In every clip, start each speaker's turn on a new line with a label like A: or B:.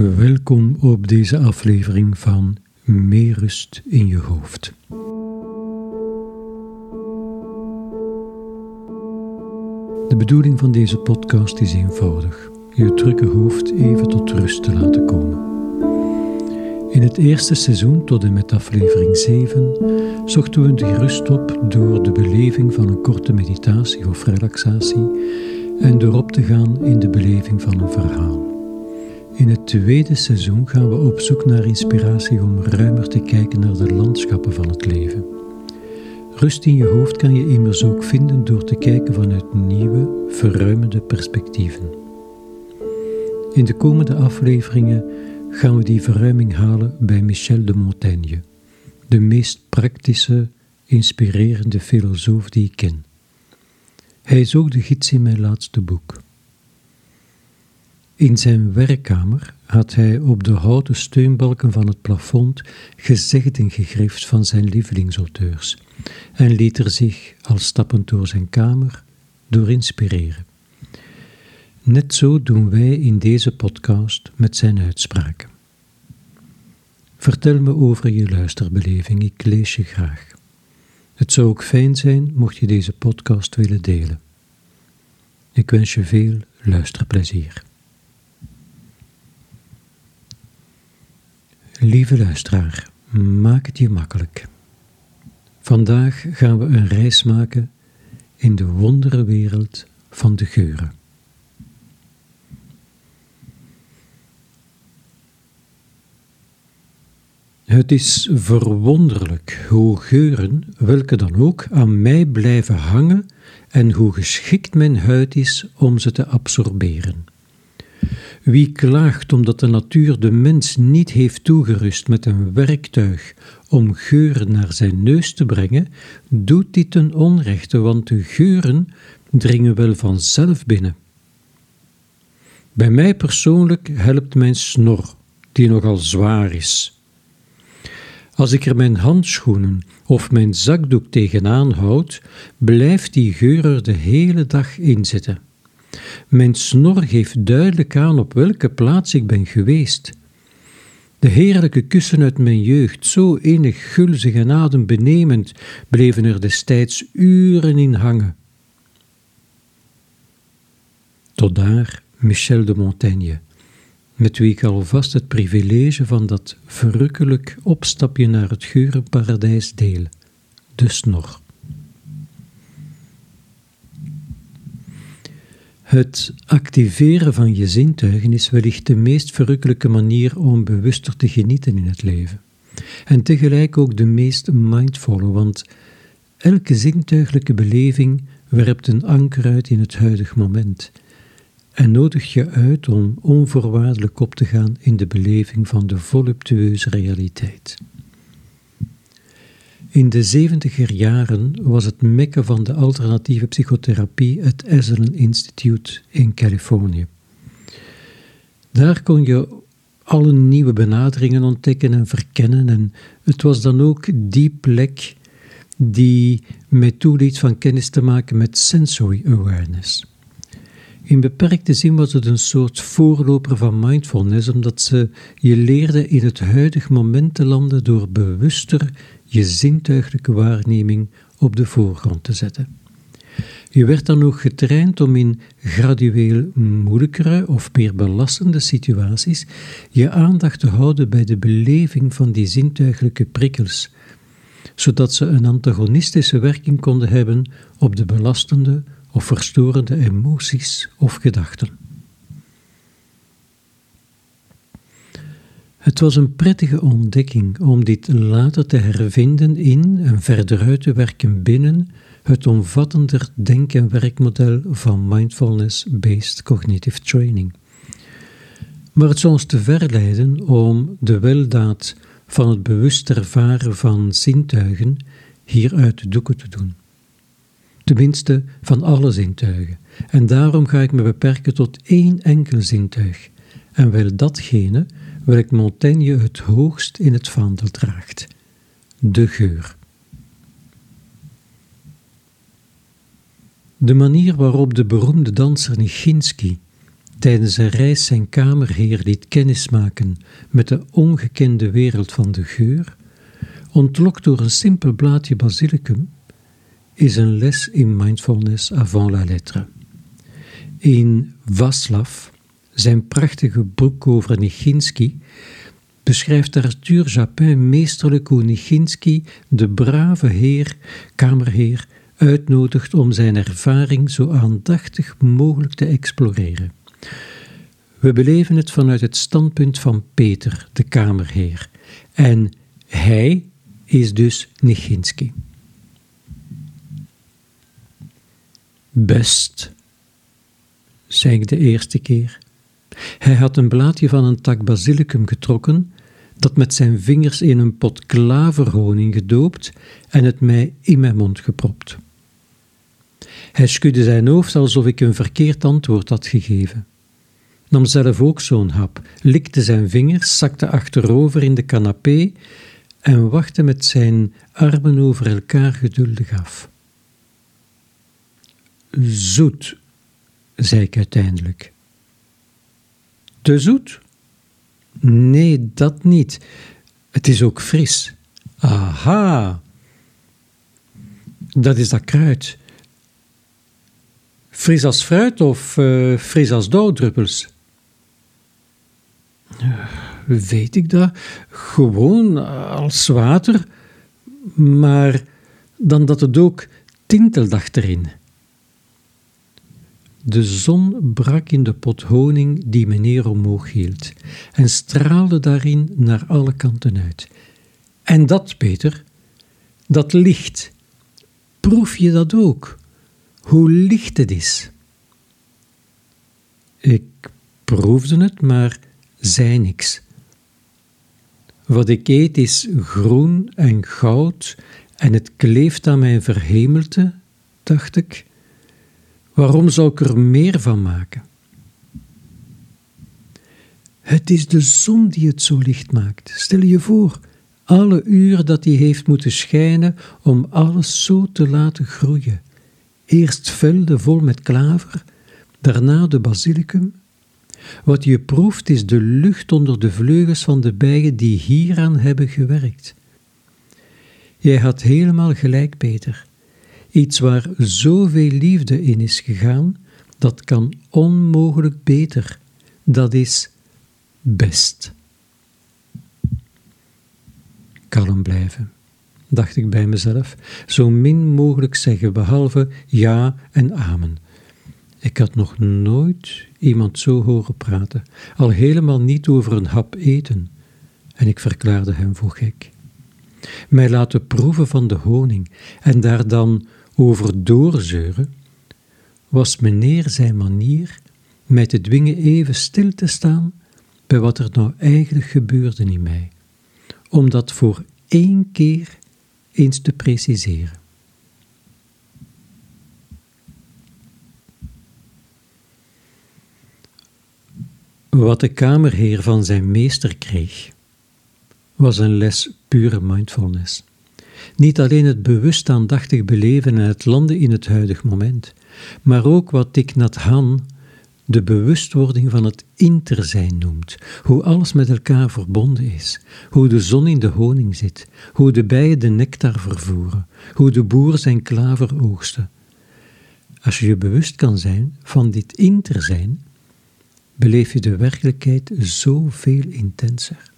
A: Welkom op deze aflevering van Meer rust in je hoofd. De bedoeling van deze podcast is eenvoudig: je drukke hoofd even tot rust te laten komen. In het eerste seizoen tot en met aflevering 7 zochten we die rust op door de beleving van een korte meditatie of relaxatie en door op te gaan in de beleving van een verhaal. In het tweede seizoen gaan we op zoek naar inspiratie om ruimer te kijken naar de landschappen van het leven. Rust in je hoofd kan je immers ook vinden door te kijken vanuit nieuwe, verruimende perspectieven. In de komende afleveringen gaan we die verruiming halen bij Michel de Montaigne, de meest praktische, inspirerende filosoof die ik ken. Hij is ook de gids in mijn laatste boek. In zijn werkkamer had hij op de houten steunbalken van het plafond gezegden gegrift van zijn lievelingsauteurs en liet er zich, al stappend door zijn kamer, door inspireren. Net zo doen wij in deze podcast met zijn uitspraken. Vertel me over je luisterbeleving, ik lees je graag. Het zou ook fijn zijn mocht je deze podcast willen delen. Ik wens je veel luisterplezier. Lieve luisteraar, maak het je makkelijk. Vandaag gaan we een reis maken in de wonderenwereld van de geuren. Het is verwonderlijk hoe geuren, welke dan ook, aan mij blijven hangen en hoe geschikt mijn huid is om ze te absorberen. Wie klaagt omdat de natuur de mens niet heeft toegerust met een werktuig om geuren naar zijn neus te brengen, doet dit ten onrechte, want de geuren dringen wel vanzelf binnen. Bij mij persoonlijk helpt mijn snor, die nogal zwaar is. Als ik er mijn handschoenen of mijn zakdoek tegenaan houd, blijft die geur er de hele dag in zitten. Mijn snor geeft duidelijk aan op welke plaats ik ben geweest. De heerlijke kussen uit mijn jeugd, zo enig gulzig en adembenemend, bleven er destijds uren in hangen. Tot daar Michel de Montaigne, met wie ik alvast het privilege van dat verrukkelijk opstapje naar het geurenparadijs deel, de snor. Het activeren van je zintuigen is wellicht de meest verrukkelijke manier om bewuster te genieten in het leven. En tegelijk ook de meest mindvolle, want elke zintuiglijke beleving werpt een anker uit in het huidige moment en nodigt je uit om onvoorwaardelijk op te gaan in de beleving van de voluptueuze realiteit. In de zeventiger jaren was het mekke van de alternatieve psychotherapie het Esalen Institute in Californië. Daar kon je alle nieuwe benaderingen ontdekken en verkennen en het was dan ook die plek die mij toeliet van kennis te maken met sensory awareness. In beperkte zin was het een soort voorloper van mindfulness, omdat ze je leerde in het huidige moment te landen door bewuster je zintuiglijke waarneming op de voorgrond te zetten. Je werd dan ook getraind om in gradueel moeilijkere of meer belastende situaties je aandacht te houden bij de beleving van die zintuiglijke prikkels, zodat ze een antagonistische werking konden hebben op de belastende of verstorende emoties of gedachten. Het was een prettige ontdekking om dit later te hervinden in en verder uit te werken binnen het omvattender denk- en werkmodel van mindfulness-based cognitive training. Maar het zou ons te ver leiden om de weldaad van het bewust ervaren van zintuigen hier uit de doeken te doen. Tenminste, van alle zintuigen. En daarom ga ik me beperken tot één enkel zintuig, en wel datgene welk Montaigne het hoogst in het vaandel draagt: de geur. De manier waarop de beroemde danser Nijinsky tijdens een reis zijn kamerheer liet kennismaken met de ongekende wereld van de geur, ontlokt door een simpel blaadje basilicum, is een les in mindfulness avant la lettre. In Vaslav, zijn prachtige boek over Nijinsky, beschrijft Arthur Japin meesterlijk hoe Nijinsky de brave heer, kamerheer, uitnodigt om zijn ervaring zo aandachtig mogelijk te exploreren. We beleven het vanuit het standpunt van Peter, de kamerheer, en hij is dus Nijinsky. Best, zei ik de eerste keer. Hij had een blaadje van een tak basilicum getrokken, dat met zijn vingers in een pot klaverhoning gedoopt en het mij in mijn mond gepropt. Hij schudde zijn hoofd alsof ik een verkeerd antwoord had gegeven. Nam zelf ook zo'n hap, likte zijn vingers, zakte achterover in de canapé en wachtte met zijn armen over elkaar geduldig af. Zoet, zei ik uiteindelijk. Te zoet? Nee, dat niet. Het is ook fris. Aha! Dat is dat kruid. Fris als fruit of uh, fris als dauwdruppels? Uh, weet ik dat? Gewoon als water, maar dan dat het ook tintelt achterin. De zon brak in de pot honing die meneer omhoog hield en straalde daarin naar alle kanten uit. En dat, Peter, dat licht, proef je dat ook? Hoe licht het is? Ik proefde het, maar zei niks. Wat ik eet is groen en goud en het kleeft aan mijn verhemelte, dacht ik. Waarom zou ik er meer van maken? Het is de zon die het zo licht maakt. Stel je voor, alle uren dat hij heeft moeten schijnen om alles zo te laten groeien. Eerst velden vol met klaver, daarna de basilicum. Wat je proeft is de lucht onder de vleugels van de bijen die hieraan hebben gewerkt. Jij had helemaal gelijk, Peter. Iets waar zoveel liefde in is gegaan, dat kan onmogelijk beter. Dat is best. Kalm blijven, dacht ik bij mezelf, zo min mogelijk zeggen, behalve ja en amen. Ik had nog nooit iemand zo horen praten, al helemaal niet over een hap eten, en ik verklaarde hem voor gek. Mij laten proeven van de honing en daar dan over doorzeuren, was meneer zijn manier mij te dwingen even stil te staan bij wat er nou eigenlijk gebeurde in mij, om dat voor één keer eens te preciseren. Wat de kamerheer van zijn meester kreeg, was een les pure mindfulness. Niet alleen het bewust aandachtig beleven en het landen in het huidig moment, maar ook wat Thich Nhat Han de bewustwording van het interzijn noemt, hoe alles met elkaar verbonden is, hoe de zon in de honing zit, hoe de bijen de nectar vervoeren, hoe de boer zijn klaver oogsten. Als je je bewust kan zijn van dit interzijn, beleef je de werkelijkheid zoveel intenser.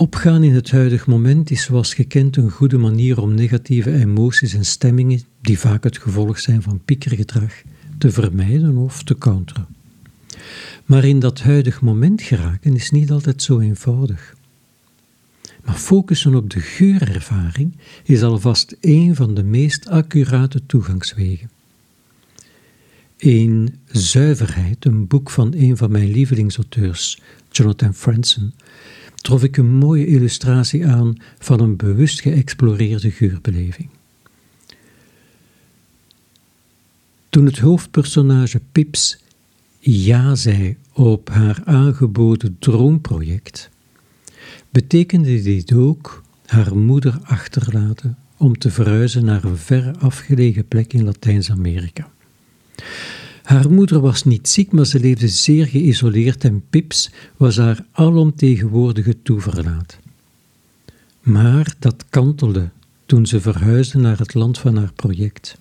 A: Opgaan in het huidig moment is zoals gekend een goede manier om negatieve emoties en stemmingen, die vaak het gevolg zijn van piekergedrag, te vermijden of te counteren. Maar in dat huidig moment geraken is niet altijd zo eenvoudig. Maar focussen op de geurervaring is alvast een van de meest accurate toegangswegen. In Zuiverheid, een boek van een van mijn lievelingsauteurs, Jonathan Franzen, trof ik een mooie illustratie aan van een bewust geëxploreerde geurbeleving. Toen het hoofdpersonage Pips ja zei op haar aangeboden droomproject, betekende dit ook haar moeder achterlaten om te verhuizen naar een verre afgelegen plek in Latijns-Amerika. Haar moeder was niet ziek, maar ze leefde zeer geïsoleerd en Pips was haar alomtegenwoordige toeverlaat. Maar dat kantelde toen ze verhuisde naar het land van haar project.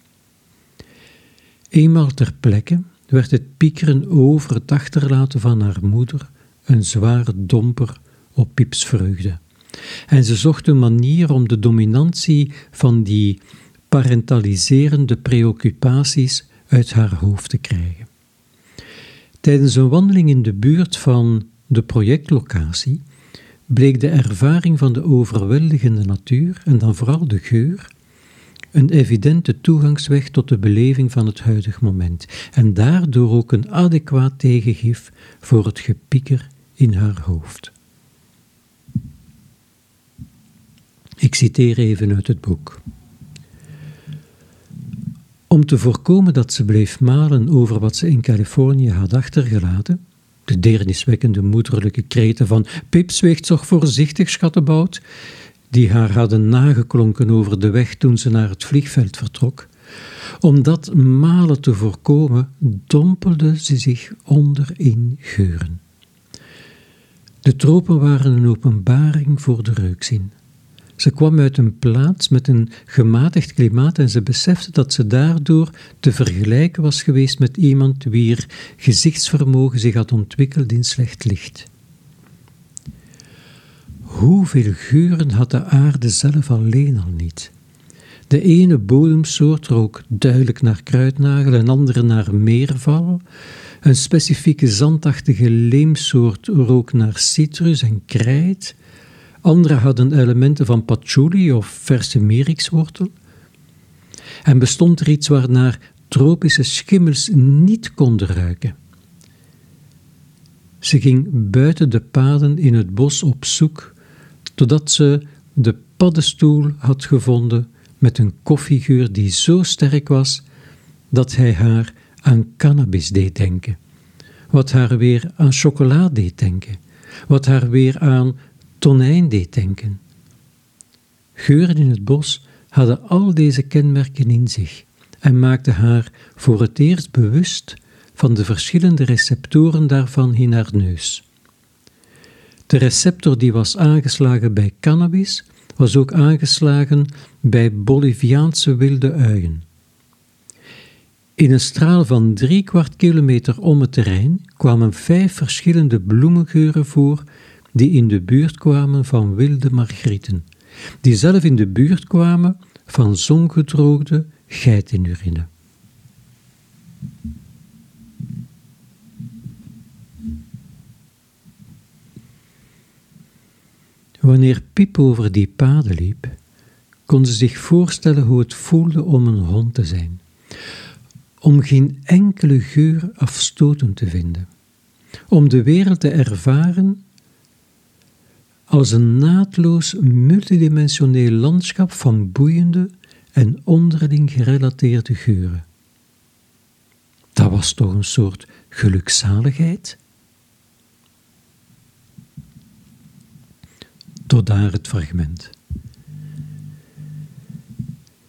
A: Eenmaal ter plekke werd het piekeren over het achterlaten van haar moeder een zware domper op Pips vreugde. En ze zocht een manier om de dominantie van die parentaliserende preoccupaties uit haar hoofd te krijgen. Tijdens een wandeling in de buurt van de projectlocatie bleek de ervaring van de overweldigende natuur en dan vooral de geur een evidente toegangsweg tot de beleving van het huidige moment en daardoor ook een adequaat tegengif voor het gepieker in haar hoofd. Ik citeer even uit het boek. Om te voorkomen dat ze bleef malen over wat ze in Californië had achtergelaten, de deerniswekkende moederlijke kreten van Pip zweegt toch voorzichtig, schattebout, die haar hadden nageklonken over de weg toen ze naar het vliegveld vertrok. Om dat malen te voorkomen, dompelde ze zich onder in geuren. De tropen waren een openbaring voor de reukzin. Ze kwam uit een plaats met een gematigd klimaat en ze besefte dat ze daardoor te vergelijken was geweest met iemand wier gezichtsvermogen zich had ontwikkeld in slecht licht. Hoeveel geuren had de aarde zelf alleen al niet? De ene bodemsoort rook duidelijk naar kruidnagel, een andere naar meerval. Een specifieke zandachtige leemsoort rook naar citrus en krijt. Andere hadden elementen van patchouli of verse merikswortel. En bestond er iets waarnaar tropische schimmels niet konden ruiken. Ze ging buiten de paden in het bos op zoek, totdat ze de paddenstoel had gevonden met een koffiegeur die zo sterk was dat hij haar aan cannabis deed denken, wat haar weer aan chocolade deed denken, wat haar weer aan tonijn deed denken. Geuren in het bos hadden al deze kenmerken in zich en maakten haar voor het eerst bewust van de verschillende receptoren daarvan in haar neus. De receptor die was aangeslagen bij cannabis, was ook aangeslagen bij Boliviaanse wilde uien. In een straal van drie kwart kilometer om het terrein kwamen vijf verschillende bloemengeuren voor die in de buurt kwamen van wilde margrieten, die zelf in de buurt kwamen van zongedroogde geitenurine. Wanneer Piep over die paden liep, kon ze zich voorstellen hoe het voelde om een hond te zijn, om geen enkele geur afstotend te vinden, om de wereld te ervaren als een naadloos multidimensioneel landschap van boeiende en onderling gerelateerde geuren. Dat was toch een soort gelukzaligheid? Tot daar het fragment.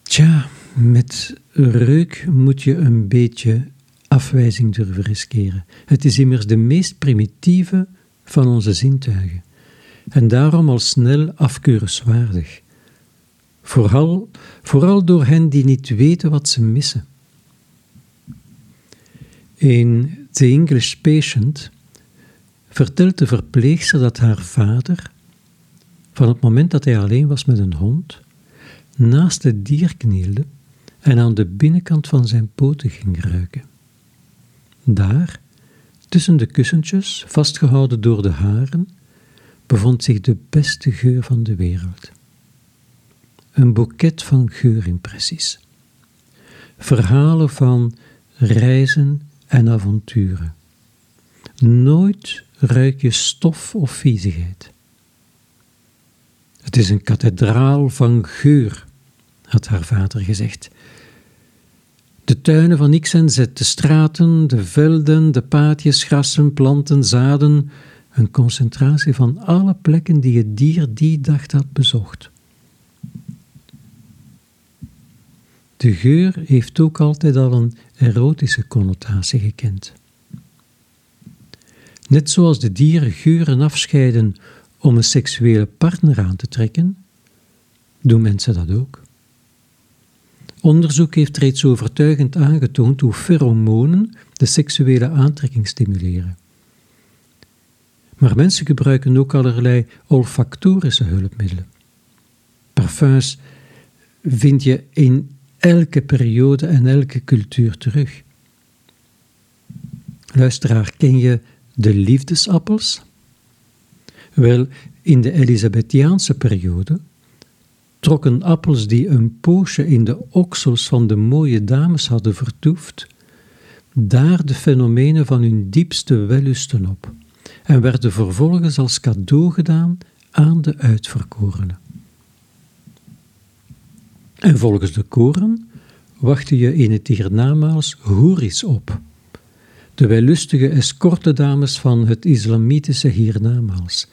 A: Tja, met reuk moet je een beetje afwijzing durven riskeren. Het is immers de meest primitieve van onze zintuigen en daarom al snel afkeurenswaardig. Vooral, vooral door hen die niet weten wat ze missen. In The English Patient vertelt de verpleegster dat haar vader, van het moment dat hij alleen was met een hond, naast het dier knielde en aan de binnenkant van zijn poten ging ruiken. Daar, tussen de kussentjes, vastgehouden door de haren, bevond zich de beste geur van de wereld. Een boeket van geurimpressies. Verhalen van reizen en avonturen. Nooit ruik je stof of viezigheid. Het is een kathedraal van geur, had haar vader gezegd. De tuinen van X en Z, de straten, de velden, de paadjes, grassen, planten, zaden, een concentratie van alle plekken die het dier die dag had bezocht. De geur heeft ook altijd al een erotische connotatie gekend. Net zoals de dieren geuren afscheiden om een seksuele partner aan te trekken, doen mensen dat ook. Onderzoek heeft reeds overtuigend aangetoond hoe pheromonen de seksuele aantrekking stimuleren. Maar mensen gebruiken ook allerlei olfactorische hulpmiddelen. Parfums vind je in elke periode en elke cultuur terug. Luisteraar, ken je de liefdesappels? Wel, in de Elisabethiaanse periode trokken appels die een poosje in de oksels van de mooie dames hadden vertoefd, daar de fenomenen van hun diepste wellusten op en werden vervolgens als cadeau gedaan aan de uitverkorenen. En volgens de koren wachtte je in het hiernamaals hoeris op, de wellustige escortedames van het islamitische hiernamaals,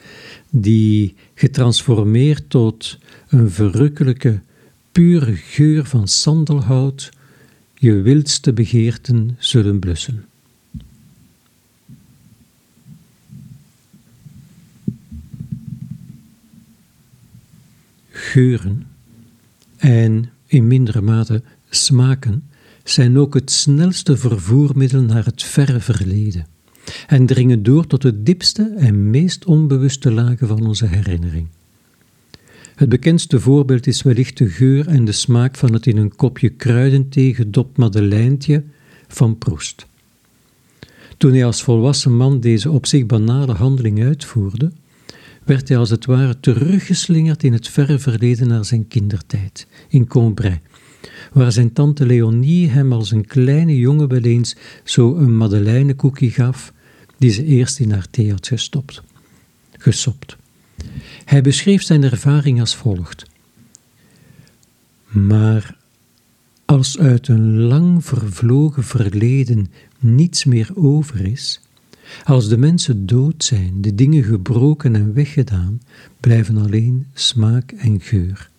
A: die getransformeerd tot een verrukkelijke, pure geur van sandelhout je wildste begeerten zullen blussen. Geuren en in mindere mate smaken zijn ook het snelste vervoermiddel naar het verre verleden en dringen door tot de diepste en meest onbewuste lagen van onze herinnering. Het bekendste voorbeeld is wellicht de geur en de smaak van het in een kopje kruidenthee gedopt madeleintje van Proest. Toen hij als volwassen man deze op zich banale handeling uitvoerde, werd hij als het ware teruggeslingerd in het verre verleden naar zijn kindertijd, in Combray, waar zijn tante Leonie hem als een kleine jongen wel eens zo een madeleinekoekie gaf, die ze eerst in haar thee had gestopt, gesopt. Hij beschreef zijn ervaring als volgt. Maar als uit een lang vervlogen verleden niets meer over is, als de mensen dood zijn, de dingen gebroken en weggedaan, blijven alleen smaak en geur.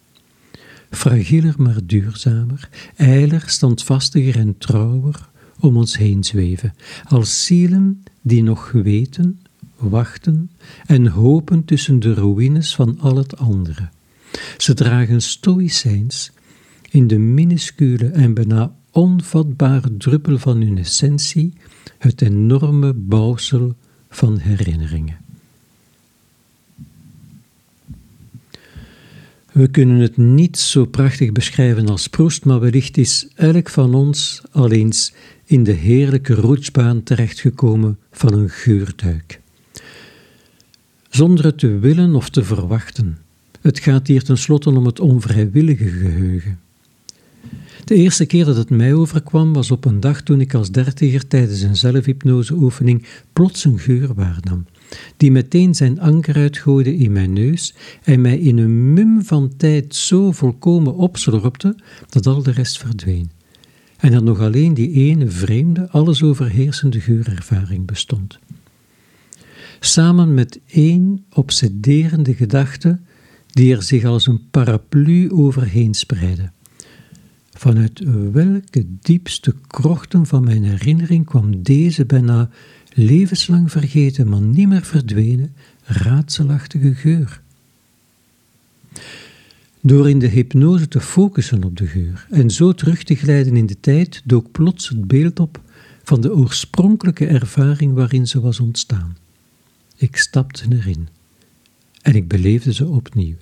A: Fragieler maar duurzamer, eiler, standvastiger en trouwer om ons heen zweven, als zielen die nog weten, wachten en hopen tussen de ruïnes van al het andere. Ze dragen stoïcijns in de minuscule en bijna onvatbare druppel van hun essentie het enorme bouwsel van herinneringen. We kunnen het niet zo prachtig beschrijven als Proest, maar wellicht is elk van ons al eens in de heerlijke roetsbaan terechtgekomen van een geurduik. Zonder het te willen of te verwachten. Het gaat hier tenslotte om het onvrijwillige geheugen. De eerste keer dat het mij overkwam was op een dag toen ik als dertiger tijdens een zelfhypnoseoefening plots een geur waarnam, die meteen zijn anker uitgooide in mijn neus en mij in een mum van tijd zo volkomen opslorpte dat al de rest verdween. En er nog alleen die ene vreemde, alles overheersende geurervaring bestond. Samen met één obsederende gedachte die er zich als een paraplu overheen spreidde. Vanuit welke diepste krochten van mijn herinnering kwam deze bijna levenslang vergeten, maar niet meer verdwenen, raadselachtige geur. Door in de hypnose te focussen op de geur en zo terug te glijden in de tijd, dook plots het beeld op van de oorspronkelijke ervaring waarin ze was ontstaan. Ik stapte erin en ik beleefde ze opnieuw.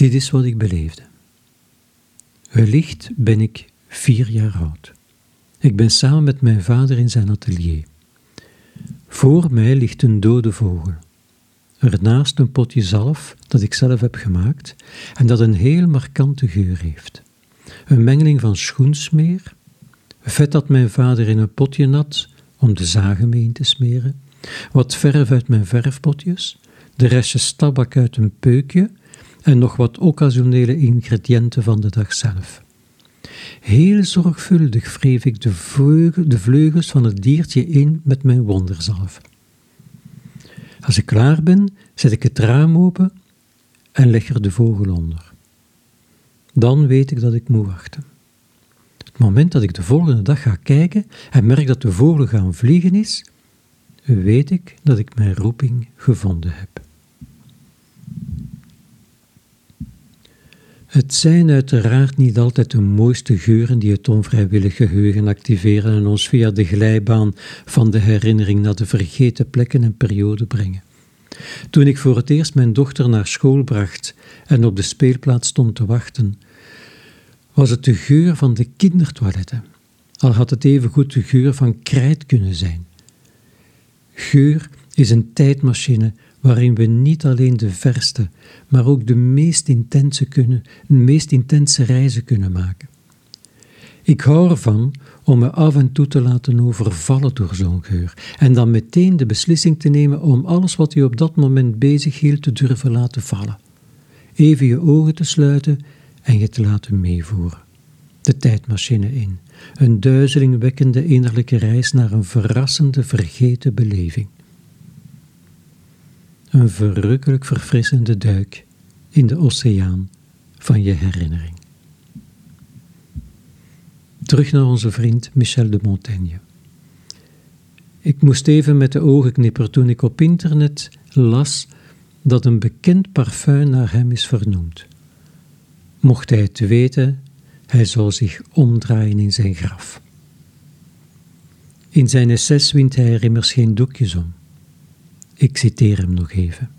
A: Dit is wat ik beleefde. Wellicht ben ik vier jaar oud. Ik ben samen met mijn vader in zijn atelier. Voor mij ligt een dode vogel. Ernaast een potje zalf dat ik zelf heb gemaakt en dat een heel markante geur heeft. Een mengeling van schoensmeer, vet dat mijn vader in een potje nat om de zagen mee in te smeren, wat verf uit mijn verfpotjes, de restjes tabak uit een peukje en nog wat occasionele ingrediënten van de dag zelf. Heel zorgvuldig wreef ik de, de vleugels van het diertje in met mijn wonderzalf. Als ik klaar ben, zet ik het raam open en leg er de vogel onder. dan weet ik dat ik moet wachten. Het moment dat ik de volgende dag ga kijken en merk dat de vogel gaan vliegen is, weet ik dat ik mijn roeping gevonden heb. Het zijn uiteraard niet altijd de mooiste geuren die het onvrijwillig geheugen activeren en ons via de glijbaan van de herinnering naar de vergeten plekken en perioden brengen. Toen ik voor het eerst mijn dochter naar school bracht en op de speelplaats stond te wachten, was het de geur van de kindertoiletten, al had het evengoed de geur van krijt kunnen zijn. Geur is een tijdmachine waarin we niet alleen de verste, maar ook de meest intense, kunnen, de meest intense reizen kunnen maken. Ik hou ervan om me af en toe te laten overvallen door zo'n geur en dan meteen de beslissing te nemen om alles wat je op dat moment bezig hield te durven laten vallen. Even je ogen te sluiten en je te laten meevoeren. De tijdmachine in, een duizelingwekkende innerlijke reis naar een verrassende, vergeten beleving een verrukkelijk verfrissende duik in de oceaan van je herinnering. Terug naar onze vriend Michel de Montaigne. Ik moest even met de ogen knipperen toen ik op internet las dat een bekend parfum naar hem is vernoemd. Mocht hij het weten, hij zou zich omdraaien in zijn graf. In zijn essays wint hij er immers geen doekjes om. Ik citeer hem nog even.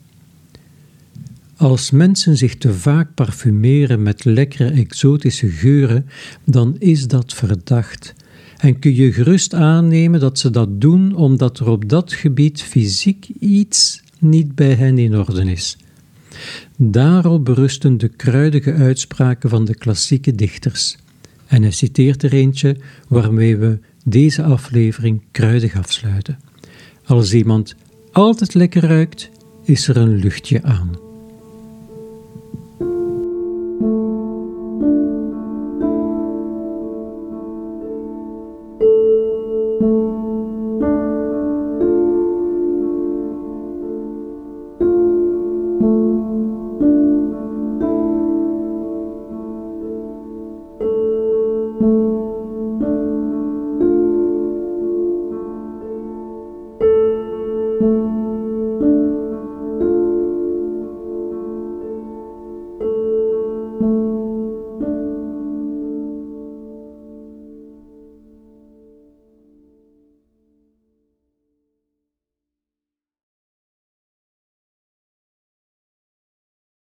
A: Als mensen zich te vaak parfumeren met lekkere exotische geuren, dan is dat verdacht. En kun je gerust aannemen dat ze dat doen omdat er op dat gebied fysiek iets niet bij hen in orde is. Daarop berusten de kruidige uitspraken van de klassieke dichters. En hij citeert er eentje waarmee we deze aflevering kruidig afsluiten. Als iemand altijd lekker ruikt, is er een luchtje aan.